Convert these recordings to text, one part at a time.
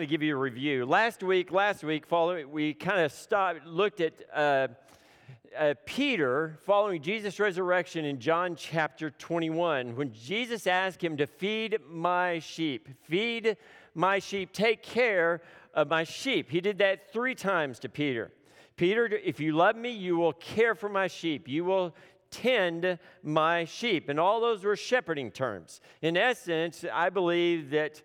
to give you a review. Last week, last week, following, we kind of stopped, looked at uh, uh, Peter following Jesus' resurrection in John chapter 21, when Jesus asked him to feed my sheep, feed my sheep, take care of my sheep. He did that three times to Peter. Peter, if you love me, you will care for my sheep. You will tend my sheep. And all those were shepherding terms. In essence, I believe that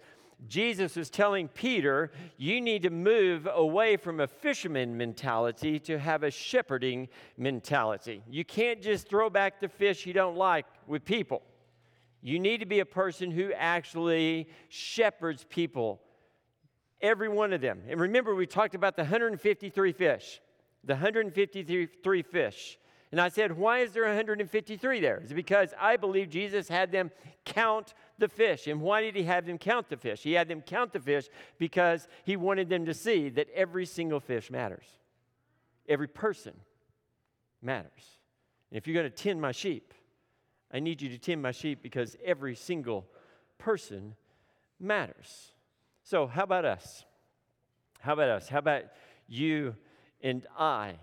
Jesus was telling Peter, you need to move away from a fisherman mentality to have a shepherding mentality. You can't just throw back the fish you don't like with people. You need to be a person who actually shepherds people, every one of them. And remember, we talked about the 153 fish. The 153 fish. And I said, why is there 153 there? Is it because I believe Jesus had them count the fish. And why did he have them count the fish? He had them count the fish because he wanted them to see that every single fish matters. Every person matters. And if you're going to tend my sheep, I need you to tend my sheep because every single person matters. So, how about us? How about us? How about you and I?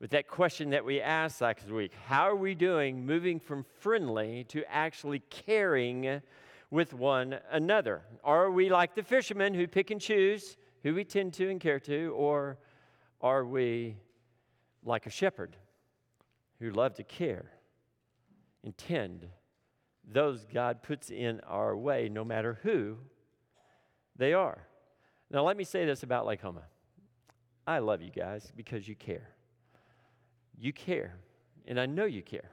with that question that we asked last week How are we doing moving from friendly to actually caring with one another? Are we like the fishermen who pick and choose who we tend to and care to, or are we like a shepherd who love to care and tend those God puts in our way, no matter who they are? Now, let me say this about Lake Homa. I love you guys because you care. You care, and I know you care.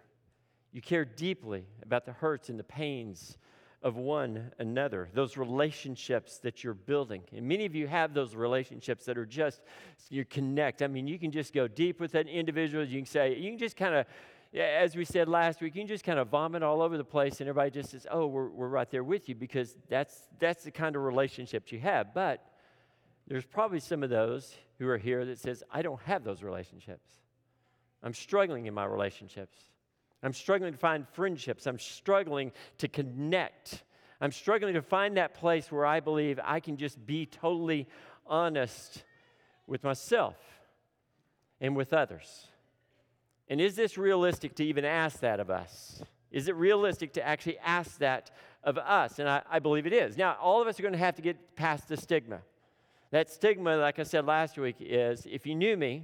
You care deeply about the hurts and the pains of one another, those relationships that you're building. And many of you have those relationships that are just, you connect. I mean, you can just go deep with that individual. You can say, you can just kind of, as we said last week, you can just kind of vomit all over the place, and everybody just says, oh, we're, we're right there with you because that's, that's the kind of relationships you have. But there's probably some of those who are here that says, I don't have those relationships. I'm struggling in my relationships. I'm struggling to find friendships. I'm struggling to connect. I'm struggling to find that place where I believe I can just be totally honest with myself and with others. And is this realistic to even ask that of us? Is it realistic to actually ask that of us? And I, I believe it is. Now, all of us are going to have to get past the stigma. That stigma, like I said last week, is if you knew me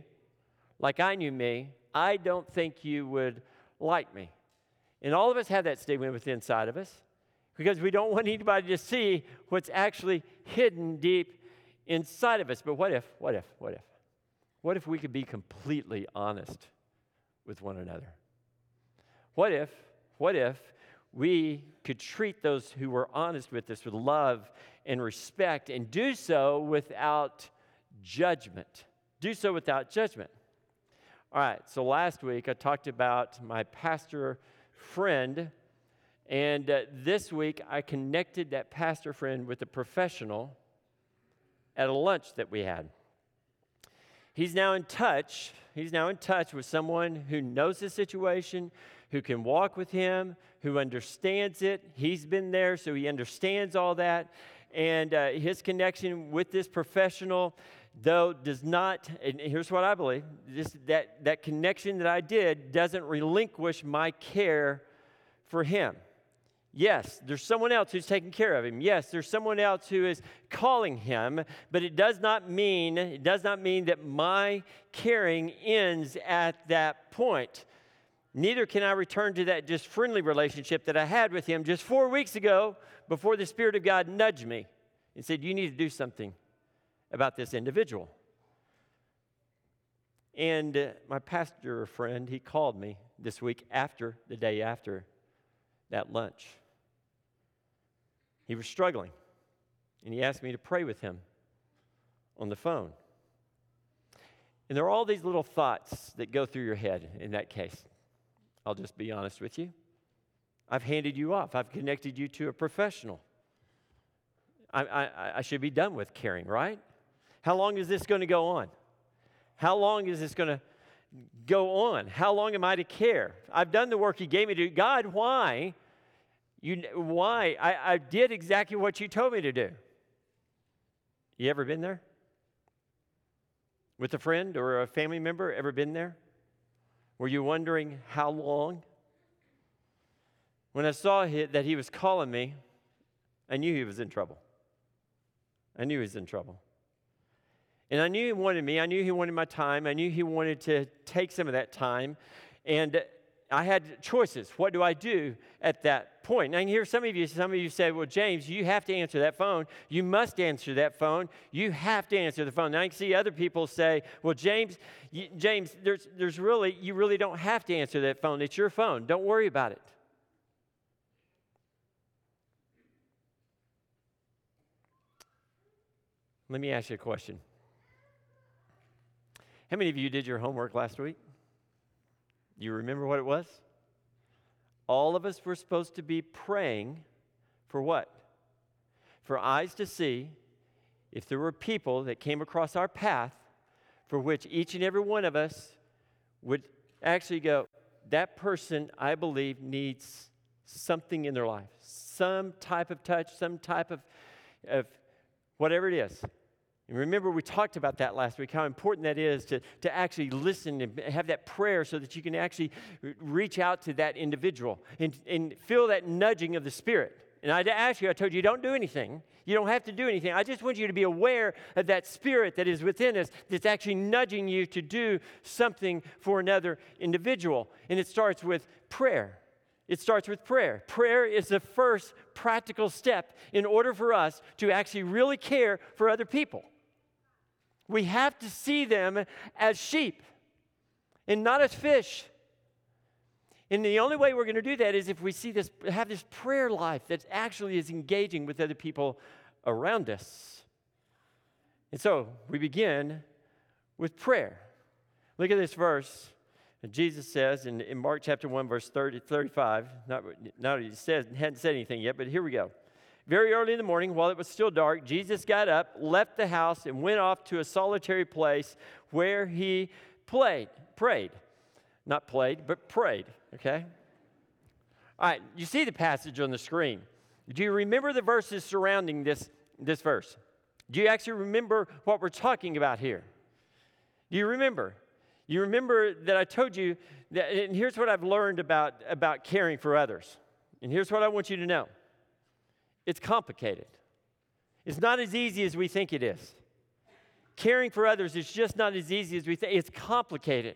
like I knew me, I don't think you would like me. And all of us have that stigma within inside of us because we don't want anybody to see what's actually hidden deep inside of us. But what if, what if, what if? What if we could be completely honest with one another? What if, what if we could treat those who were honest with us with love and respect and do so without judgment? Do so without judgment. All right, so last week I talked about my pastor friend, and uh, this week I connected that pastor friend with a professional at a lunch that we had. He's now in touch. He's now in touch with someone who knows the situation, who can walk with him, who understands it. He's been there, so he understands all that. And uh, his connection with this professional though does not and here's what i believe this, that, that connection that i did doesn't relinquish my care for him. Yes there's someone else who's taking care of him. Yes there's someone else who is calling him but it does not mean it does not mean that my caring ends at that point. Neither can i return to that just friendly relationship that i had with him just four weeks ago before the spirit of god nudged me and said you need to do something about this individual. And uh, my pastor friend, he called me this week after the day after that lunch. He was struggling, and he asked me to pray with him on the phone. And there are all these little thoughts that go through your head in that case. I'll just be honest with you. I've handed you off, I've connected you to a professional. I, I, I should be done with caring, right? How long is this going to go on? How long is this going to go on? How long am I to care? I've done the work you gave me to do. God, why? You, why? I, I did exactly what you told me to do. You ever been there? With a friend or a family member, ever been there? Were you wondering how long? When I saw that he was calling me, I knew he was in trouble. I knew he was in trouble. And I knew he wanted me. I knew he wanted my time. I knew he wanted to take some of that time. And I had choices. What do I do at that point? And I hear some of you, some of you say, well, James, you have to answer that phone. You must answer that phone. You have to answer the phone. Now I can see other people say, well, James, James, there's, there's really, you really don't have to answer that phone. It's your phone. Don't worry about it. Let me ask you a question. How many of you did your homework last week? You remember what it was? All of us were supposed to be praying for what? For eyes to see if there were people that came across our path for which each and every one of us would actually go, that person, I believe, needs something in their life, some type of touch, some type of, of whatever it is. And remember, we talked about that last week, how important that is to, to actually listen and have that prayer so that you can actually reach out to that individual and, and feel that nudging of the Spirit. And I asked you, I told you, don't do anything. You don't have to do anything. I just want you to be aware of that spirit that is within us that's actually nudging you to do something for another individual. And it starts with prayer. It starts with prayer. Prayer is the first practical step in order for us to actually really care for other people. We have to see them as sheep and not as fish. And the only way we're going to do that is if we see this, have this prayer life that actually is engaging with other people around us. And so we begin with prayer. Look at this verse. Jesus says in, in Mark chapter 1, verse 30, 35, not, not he says, hadn't said anything yet, but here we go. Very early in the morning, while it was still dark, Jesus got up, left the house, and went off to a solitary place where he played, prayed. Not played, but prayed, okay? All right, you see the passage on the screen. Do you remember the verses surrounding this, this verse? Do you actually remember what we're talking about here? Do you remember? You remember that I told you that, and here's what I've learned about, about caring for others. And here's what I want you to know it's complicated. It's not as easy as we think it is. Caring for others is just not as easy as we think. It's complicated.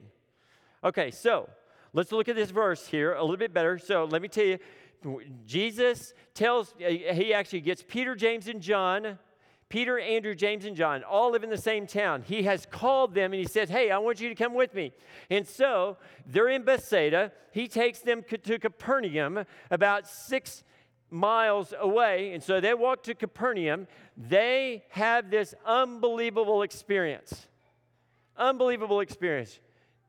Okay, so let's look at this verse here a little bit better. So let me tell you, Jesus tells, uh, he actually gets Peter, James, and John. Peter, Andrew, James, and John all live in the same town. He has called them and he said, Hey, I want you to come with me. And so they're in Bethsaida. He takes them to Capernaum, about six miles away. And so they walk to Capernaum. They have this unbelievable experience. Unbelievable experience.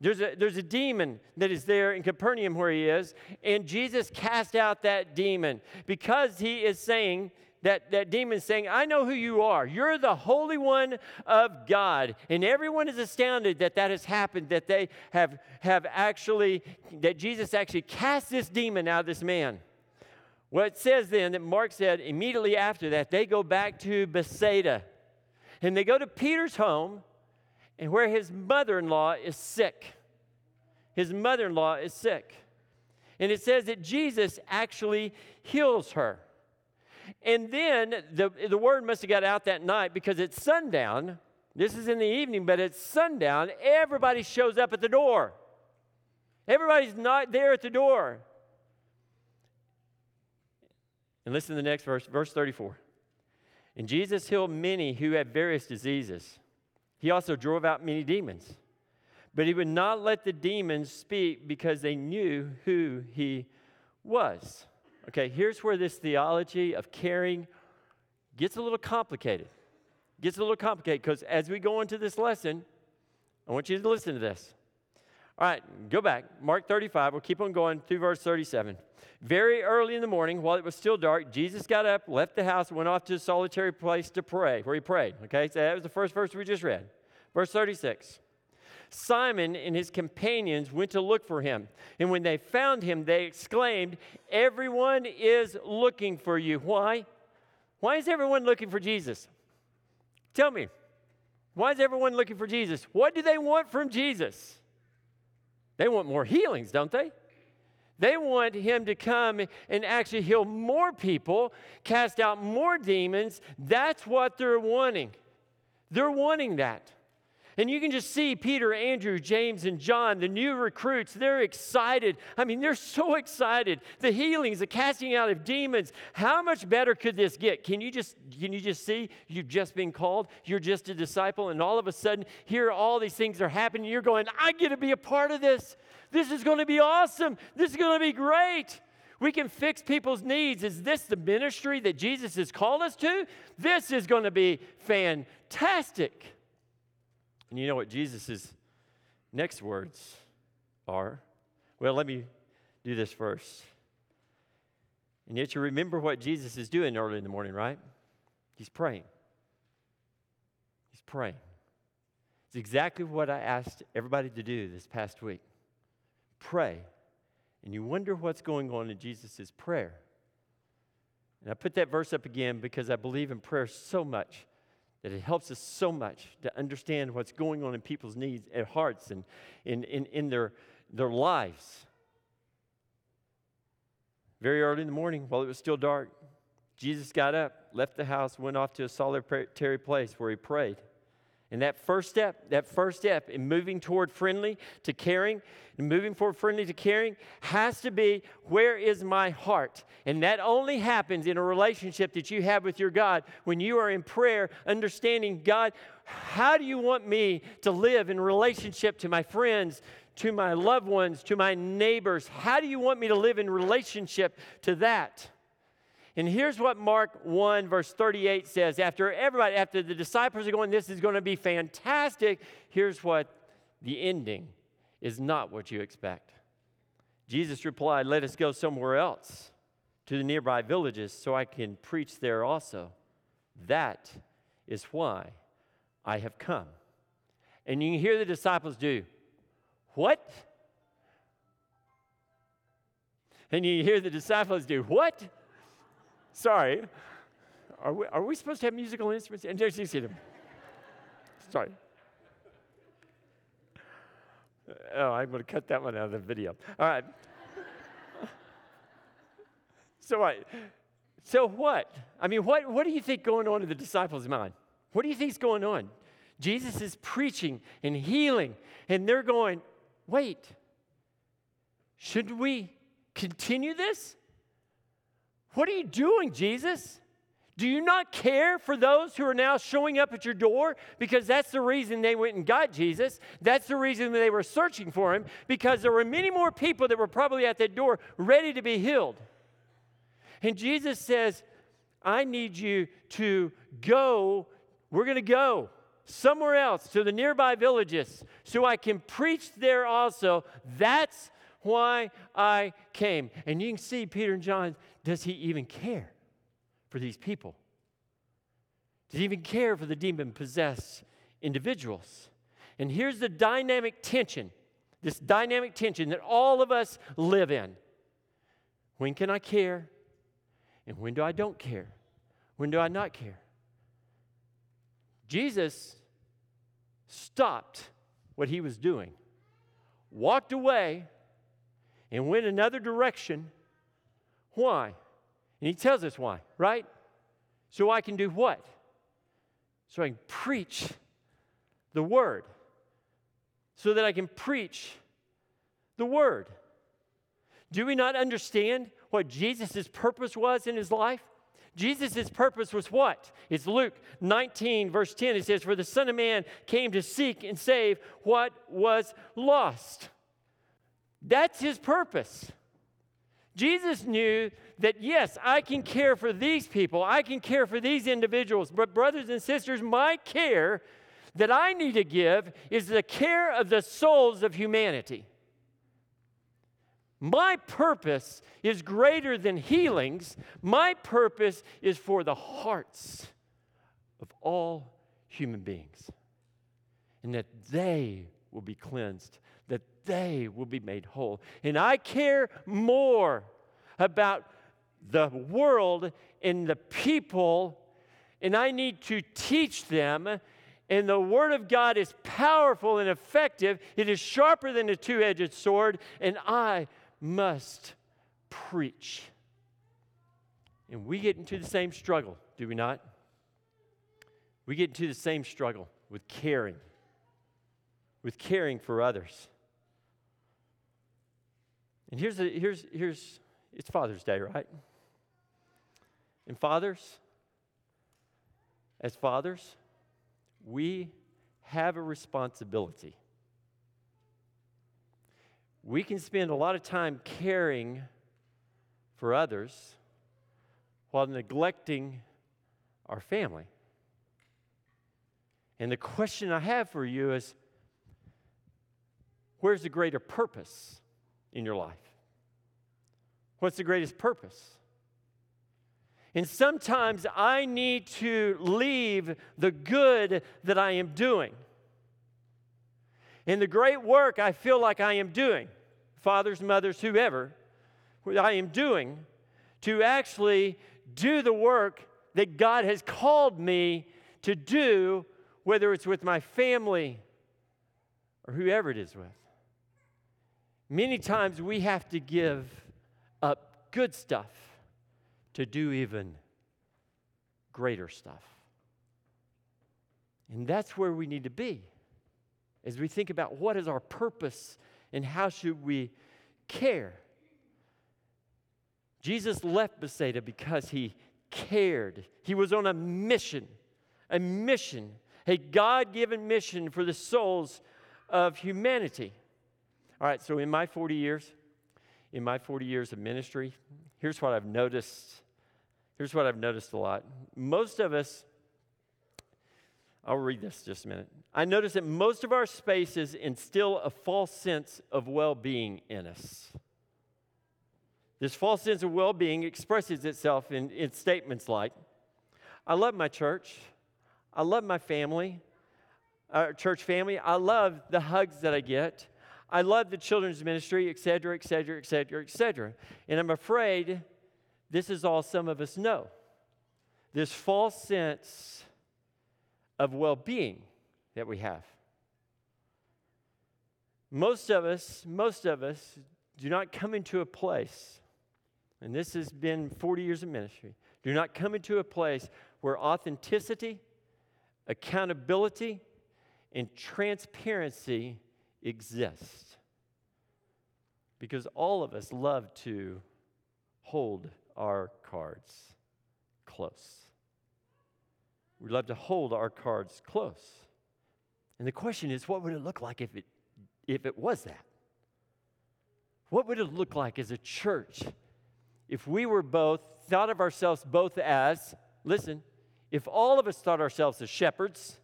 There's a, there's a demon that is there in Capernaum where he is, and Jesus cast out that demon because he is saying, that, that demon saying, I know who you are. You're the Holy One of God. And everyone is astounded that that has happened, that they have, have actually, that Jesus actually cast this demon out of this man. Well, it says then that Mark said immediately after that, they go back to Bethsaida. And they go to Peter's home, and where his mother in law is sick. His mother in law is sick. And it says that Jesus actually heals her. And then the, the word must have got out that night because it's sundown. This is in the evening, but it's sundown. Everybody shows up at the door. Everybody's not there at the door. And listen to the next verse, verse 34. And Jesus healed many who had various diseases. He also drove out many demons. But he would not let the demons speak because they knew who he was. Okay, here's where this theology of caring gets a little complicated. Gets a little complicated because as we go into this lesson, I want you to listen to this. All right, go back. Mark 35. We'll keep on going through verse 37. Very early in the morning, while it was still dark, Jesus got up, left the house, went off to a solitary place to pray, where he prayed. Okay, so that was the first verse we just read. Verse 36. Simon and his companions went to look for him. And when they found him, they exclaimed, Everyone is looking for you. Why? Why is everyone looking for Jesus? Tell me, why is everyone looking for Jesus? What do they want from Jesus? They want more healings, don't they? They want him to come and actually heal more people, cast out more demons. That's what they're wanting. They're wanting that. And you can just see Peter, Andrew, James, and John, the new recruits, they're excited. I mean, they're so excited. The healings, the casting out of demons. How much better could this get? Can you just can you just see you've just been called? You're just a disciple, and all of a sudden, here all these things are happening. You're going, I get to be a part of this. This is going to be awesome. This is going to be great. We can fix people's needs. Is this the ministry that Jesus has called us to? This is going to be fantastic. And you know what Jesus' next words are? Well, let me do this first. And yet, you remember what Jesus is doing early in the morning, right? He's praying. He's praying. It's exactly what I asked everybody to do this past week pray. And you wonder what's going on in Jesus' prayer. And I put that verse up again because I believe in prayer so much that it helps us so much to understand what's going on in people's needs and hearts and in, in, in their, their lives. Very early in the morning, while it was still dark, Jesus got up, left the house, went off to a solitary place where he prayed. And that first step, that first step in moving toward friendly to caring, and moving forward friendly to caring, has to be where is my heart? And that only happens in a relationship that you have with your God when you are in prayer, understanding God, how do you want me to live in relationship to my friends, to my loved ones, to my neighbors? How do you want me to live in relationship to that? And here's what Mark 1, verse 38 says. After everybody, after the disciples are going, this is going to be fantastic, here's what the ending is not what you expect. Jesus replied, Let us go somewhere else to the nearby villages so I can preach there also. That is why I have come. And you can hear the disciples do, What? And you hear the disciples do, What? Sorry. Are we, are we supposed to have musical instruments? And there's you see them. Sorry. Oh, I'm going to cut that one out of the video. All right. so what? So what? I mean, what, what do you think going on in the disciples' mind? What do you think is going on? Jesus is preaching and healing, and they're going, wait, should we continue this? What are you doing, Jesus? Do you not care for those who are now showing up at your door? Because that's the reason they went and got Jesus. That's the reason they were searching for him, because there were many more people that were probably at that door ready to be healed. And Jesus says, I need you to go. We're going to go somewhere else to the nearby villages so I can preach there also. That's why I came. And you can see Peter and John does he even care for these people? Does he even care for the demon possessed individuals? And here's the dynamic tension this dynamic tension that all of us live in. When can I care? And when do I don't care? When do I not care? Jesus stopped what he was doing, walked away, and went another direction why? And he tells us why, right? So I can do what? So I can preach the word. So that I can preach the word. Do we not understand what Jesus' purpose was in his life? Jesus' purpose was what? It's Luke 19, verse 10. It says, For the Son of Man came to seek and save what was lost. That's his purpose. Jesus knew that, yes, I can care for these people, I can care for these individuals, but, brothers and sisters, my care that I need to give is the care of the souls of humanity. My purpose is greater than healings. My purpose is for the hearts of all human beings. And that they will be cleansed they will be made whole. And I care more about the world and the people and I need to teach them. And the Word of God is powerful and effective. It is sharper than a two edged sword, and I must preach. And we get into the same struggle, do we not? We get into the same struggle with caring, with caring for others. And here's, the, here's, here's it's Father's Day, right? And fathers, as fathers, we have a responsibility. We can spend a lot of time caring for others while neglecting our family. And the question I have for you is where's the greater purpose in your life? What's the greatest purpose? And sometimes I need to leave the good that I am doing. And the great work I feel like I am doing, fathers, mothers, whoever, what I am doing to actually do the work that God has called me to do, whether it's with my family or whoever it is with. Many times we have to give up good stuff to do even greater stuff. And that's where we need to be as we think about what is our purpose and how should we care. Jesus left Bethsaida because he cared. He was on a mission, a mission, a God given mission for the souls of humanity. All right, so in my 40 years, in my 40 years of ministry, here's what I've noticed. Here's what I've noticed a lot. Most of us, I'll read this just a minute. I notice that most of our spaces instill a false sense of well being in us. This false sense of well being expresses itself in, in statements like, I love my church. I love my family, our church family. I love the hugs that I get. I love the children's ministry, et cetera, et cetera, et cetera, et cetera. And I'm afraid this is all some of us know this false sense of well being that we have. Most of us, most of us do not come into a place, and this has been 40 years of ministry, do not come into a place where authenticity, accountability, and transparency exist. Because all of us love to hold our cards close. We love to hold our cards close. And the question is, what would it look like if it, if it was that? What would it look like as a church if we were both, thought of ourselves both as, listen, if all of us thought ourselves as shepherds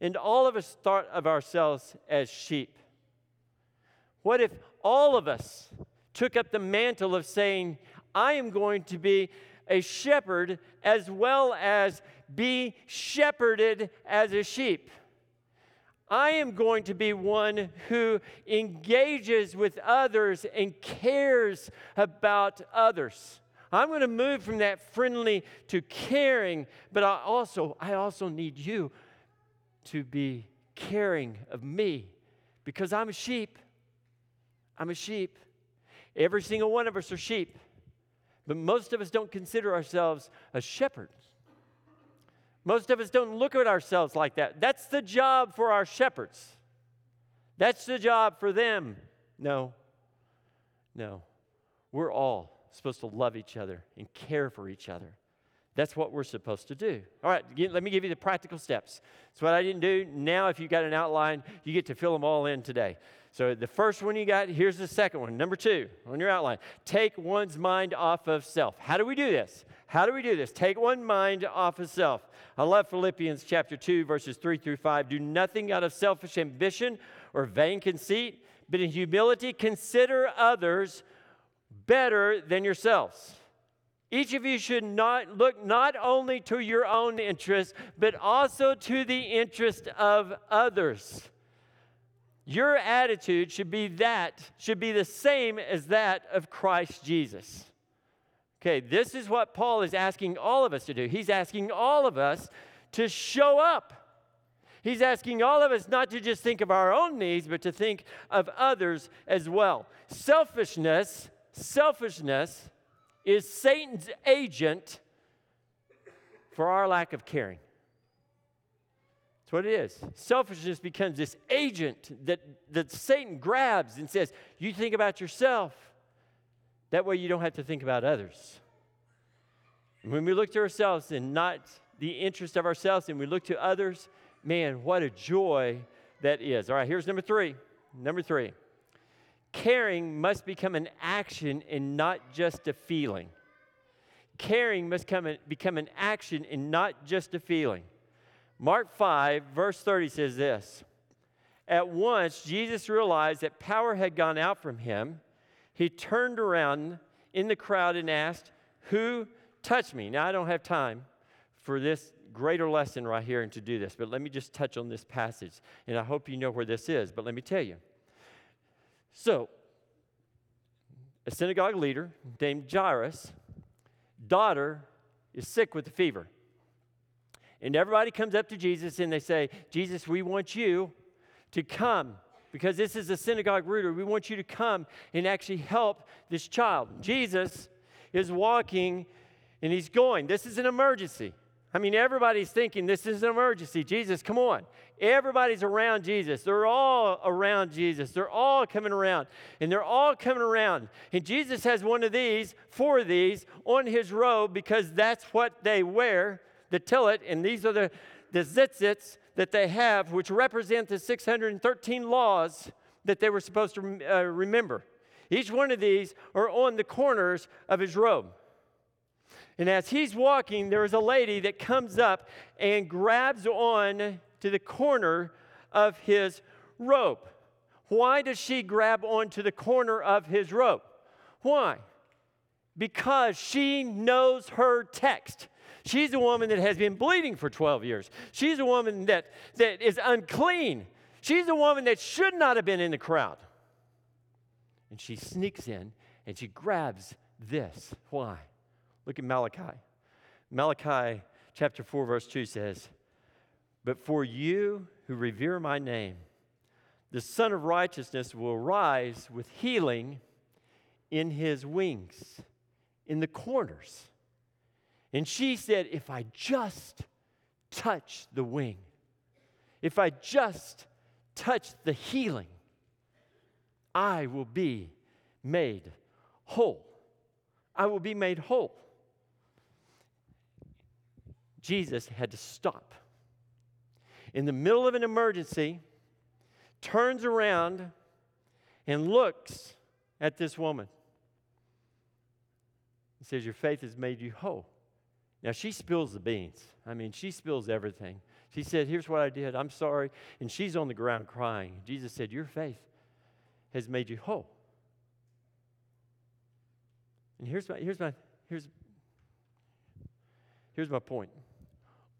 and all of us thought of ourselves as sheep? What if all of us took up the mantle of saying, I am going to be a shepherd as well as be shepherded as a sheep? I am going to be one who engages with others and cares about others. I'm going to move from that friendly to caring, but I also I also need you to be caring of me because I'm a sheep. I'm a sheep. Every single one of us are sheep. But most of us don't consider ourselves as shepherds. Most of us don't look at ourselves like that. That's the job for our shepherds. That's the job for them. No, no. We're all supposed to love each other and care for each other. That's what we're supposed to do. All right, let me give you the practical steps. It's what I didn't do. Now, if you got an outline, you get to fill them all in today. So, the first one you got, here's the second one. Number two on your outline take one's mind off of self. How do we do this? How do we do this? Take one mind off of self. I love Philippians chapter 2, verses 3 through 5. Do nothing out of selfish ambition or vain conceit, but in humility consider others better than yourselves. Each of you should not look not only to your own interest, but also to the interest of others. Your attitude should be that, should be the same as that of Christ Jesus. Okay, this is what Paul is asking all of us to do. He's asking all of us to show up. He's asking all of us not to just think of our own needs, but to think of others as well. Selfishness, selfishness is Satan's agent for our lack of caring. That's what it is. Selfishness becomes this agent that, that Satan grabs and says, You think about yourself. That way you don't have to think about others. when we look to ourselves and not the interest of ourselves and we look to others, man, what a joy that is. All right, here's number three. Number three caring must become an action and not just a feeling. Caring must come, and become an action and not just a feeling. Mark 5, verse 30 says this At once, Jesus realized that power had gone out from him. He turned around in the crowd and asked, Who touched me? Now, I don't have time for this greater lesson right here and to do this, but let me just touch on this passage. And I hope you know where this is, but let me tell you. So, a synagogue leader named Jairus, daughter is sick with a fever. And everybody comes up to Jesus and they say, Jesus, we want you to come because this is a synagogue ruler. We want you to come and actually help this child. Jesus is walking and he's going. This is an emergency. I mean, everybody's thinking this is an emergency. Jesus, come on. Everybody's around Jesus. They're all around Jesus. They're all coming around. And they're all coming around. And Jesus has one of these, four of these, on his robe because that's what they wear, the tallit. And these are the, the tzitzits that they have, which represent the 613 laws that they were supposed to uh, remember. Each one of these are on the corners of his robe. And as he's walking, there is a lady that comes up and grabs on to the corner of his rope. Why does she grab onto the corner of his rope? Why? Because she knows her text. She's a woman that has been bleeding for 12 years. She's a woman that, that is unclean. She's a woman that should not have been in the crowd. And she sneaks in and she grabs this. Why? Look at Malachi. Malachi chapter 4, verse 2 says, But for you who revere my name, the Sun of Righteousness will rise with healing in his wings, in the corners. And she said, If I just touch the wing, if I just touch the healing, I will be made whole. I will be made whole. Jesus had to stop. In the middle of an emergency, turns around and looks at this woman. He says, Your faith has made you whole. Now, she spills the beans. I mean, she spills everything. She said, Here's what I did. I'm sorry. And she's on the ground crying. Jesus said, Your faith has made you whole. And here's my, here's my, here's, here's my point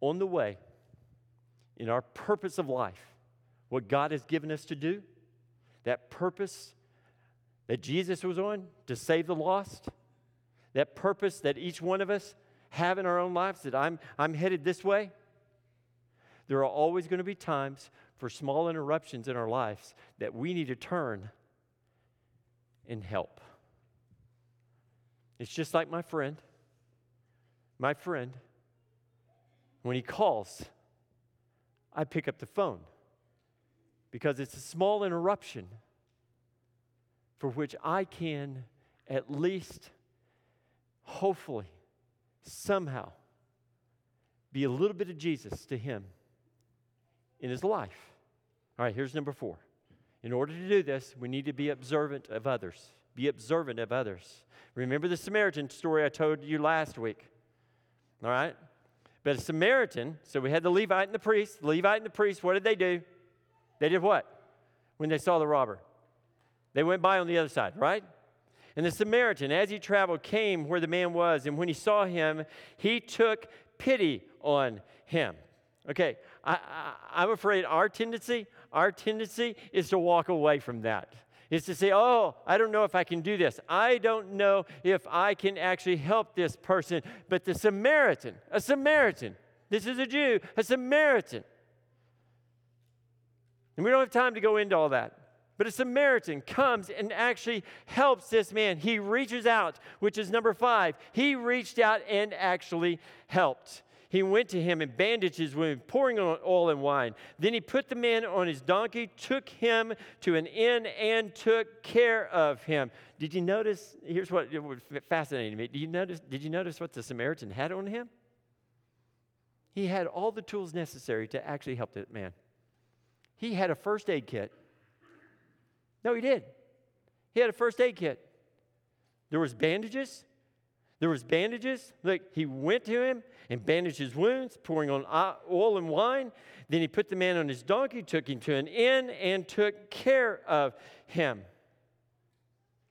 on the way in our purpose of life, what God has given us to do, that purpose that Jesus was on to save the lost, that purpose that each one of us have in our own lives, that I'm, I'm headed this way, there are always going to be times for small interruptions in our lives that we need to turn and help. It's just like my friend. My friend when he calls, I pick up the phone because it's a small interruption for which I can at least, hopefully, somehow be a little bit of Jesus to him in his life. All right, here's number four. In order to do this, we need to be observant of others. Be observant of others. Remember the Samaritan story I told you last week. All right? But a Samaritan, so we had the Levite and the priest. The Levite and the priest, what did they do? They did what? When they saw the robber. They went by on the other side, right? And the Samaritan, as he traveled, came where the man was. And when he saw him, he took pity on him. Okay, I, I, I'm afraid our tendency, our tendency is to walk away from that. Is to say, Oh, I don't know if I can do this. I don't know if I can actually help this person. But the Samaritan, a Samaritan, this is a Jew, a Samaritan. And we don't have time to go into all that. But a Samaritan comes and actually helps this man. He reaches out, which is number five. He reached out and actually helped. He went to him and bandaged his wound, pouring on oil and wine. Then he put the man on his donkey, took him to an inn, and took care of him. Did you notice? Here's what fascinated me. Did you notice? Did you notice what the Samaritan had on him? He had all the tools necessary to actually help that man. He had a first aid kit. No, he did. He had a first aid kit. There was bandages. There was bandages. Like he went to him and bandaged his wounds, pouring on oil and wine. Then he put the man on his donkey, took him to an inn, and took care of him.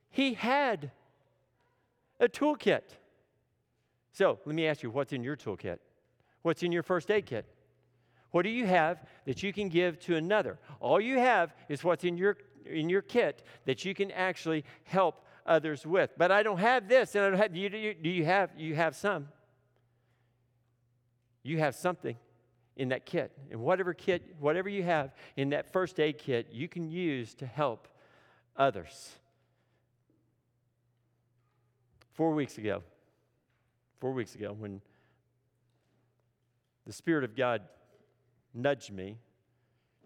He had a toolkit. So let me ask you, what's in your toolkit? What's in your first aid kit? What do you have that you can give to another? All you have is what's in your in your kit that you can actually help others with. But I don't have this, and I don't have. Do you, do you, do you have? You have some. You have something in that kit, and whatever kit, whatever you have in that first aid kit, you can use to help others. Four weeks ago, four weeks ago, when the Spirit of God nudged me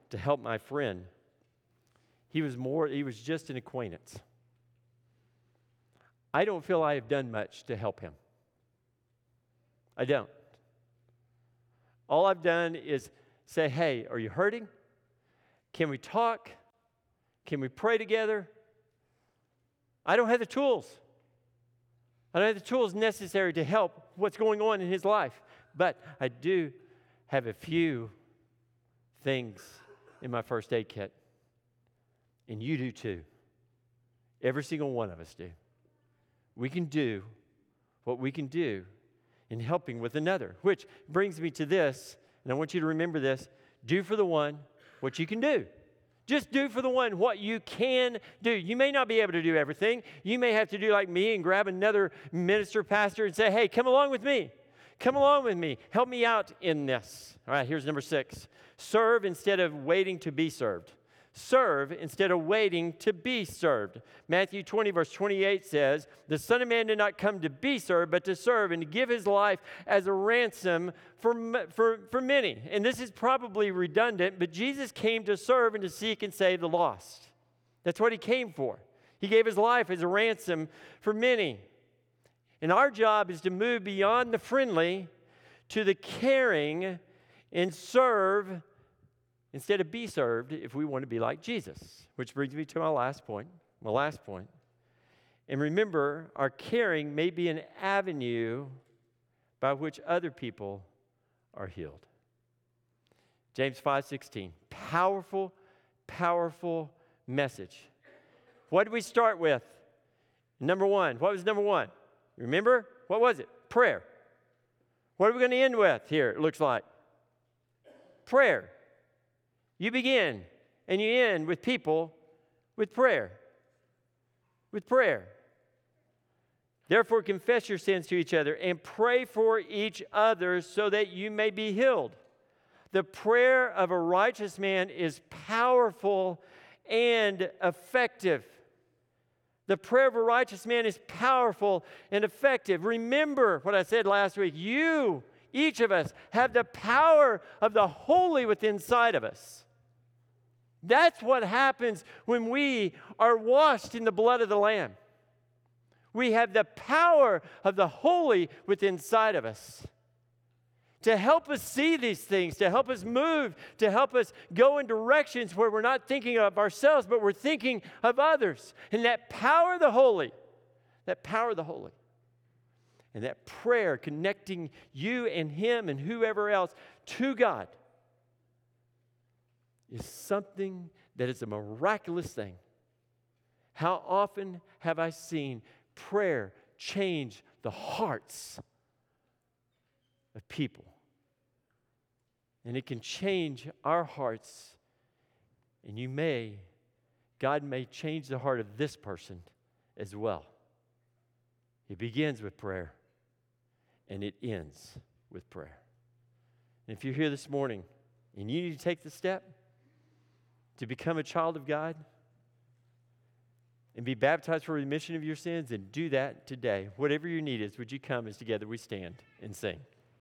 to help my friend he was more, he was just an acquaintance. I don't feel I have done much to help him. I don't. All I've done is say, hey, are you hurting? Can we talk? Can we pray together? I don't have the tools. I don't have the tools necessary to help what's going on in his life. But I do have a few things in my first aid kit. And you do too. Every single one of us do. We can do what we can do in helping with another, which brings me to this, and I want you to remember this do for the one what you can do. Just do for the one what you can do. You may not be able to do everything. You may have to do like me and grab another minister, pastor, and say, hey, come along with me. Come along with me. Help me out in this. All right, here's number six serve instead of waiting to be served serve instead of waiting to be served. Matthew 20, verse 28 says, The Son of Man did not come to be served, but to serve and to give his life as a ransom for, for, for many. And this is probably redundant, but Jesus came to serve and to seek and save the lost. That's what he came for. He gave his life as a ransom for many. And our job is to move beyond the friendly to the caring and serve instead of be served if we want to be like Jesus. Which brings me to my last point. My last point. And remember, our caring may be an avenue by which other people are healed. James 5:16. Powerful, powerful message. What did we start with? Number 1. What was number 1? Remember? What was it? Prayer. What are we going to end with here? It looks like prayer. You begin and you end with people with prayer. With prayer. Therefore, confess your sins to each other and pray for each other so that you may be healed. The prayer of a righteous man is powerful and effective. The prayer of a righteous man is powerful and effective. Remember what I said last week. You, each of us, have the power of the holy within inside of us. That's what happens when we are washed in the blood of the Lamb. We have the power of the holy within inside of us to help us see these things, to help us move, to help us go in directions where we're not thinking of ourselves, but we're thinking of others. And that power of the holy, that power of the holy, and that prayer connecting you and Him and whoever else to God is something that is a miraculous thing. How often have I seen prayer change the hearts of people? And it can change our hearts, and you may God may change the heart of this person as well. It begins with prayer and it ends with prayer. And if you're here this morning and you need to take the step to become a child of God and be baptized for remission of your sins, then do that today. Whatever your need is, would you come as together we stand and sing?